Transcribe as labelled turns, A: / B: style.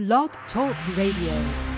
A: Blog Talk Radio.